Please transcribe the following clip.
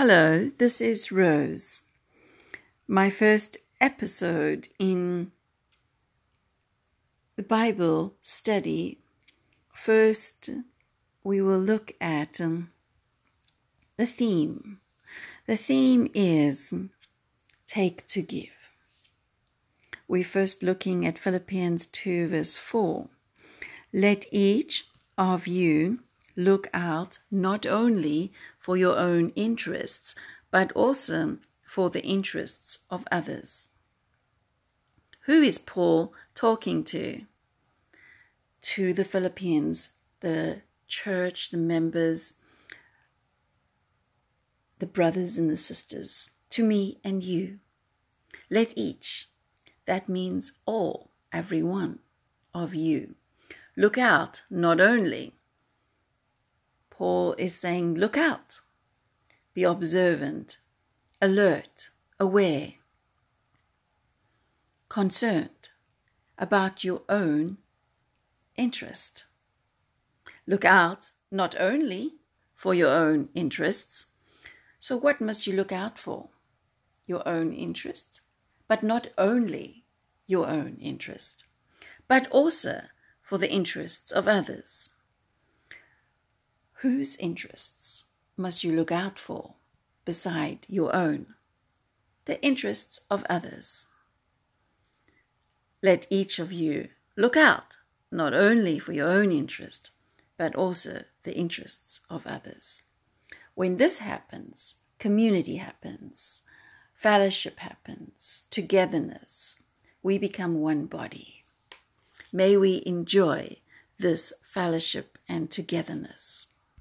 Hello, this is Rose. My first episode in the Bible study. First, we will look at um, the theme. The theme is take to give. We're first looking at Philippians 2, verse 4. Let each of you look out not only for your own interests, but also for the interests of others. Who is Paul talking to? To the Philippians, the church, the members, the brothers and the sisters, to me and you. Let each, that means all, every one of you, look out not only Paul is saying, look out, be observant, alert, aware, concerned about your own interest. Look out not only for your own interests. So, what must you look out for? Your own interests, but not only your own interest, but also for the interests of others. Whose interests must you look out for beside your own? The interests of others. Let each of you look out not only for your own interest, but also the interests of others. When this happens, community happens, fellowship happens, togetherness. We become one body. May we enjoy this fellowship and togetherness.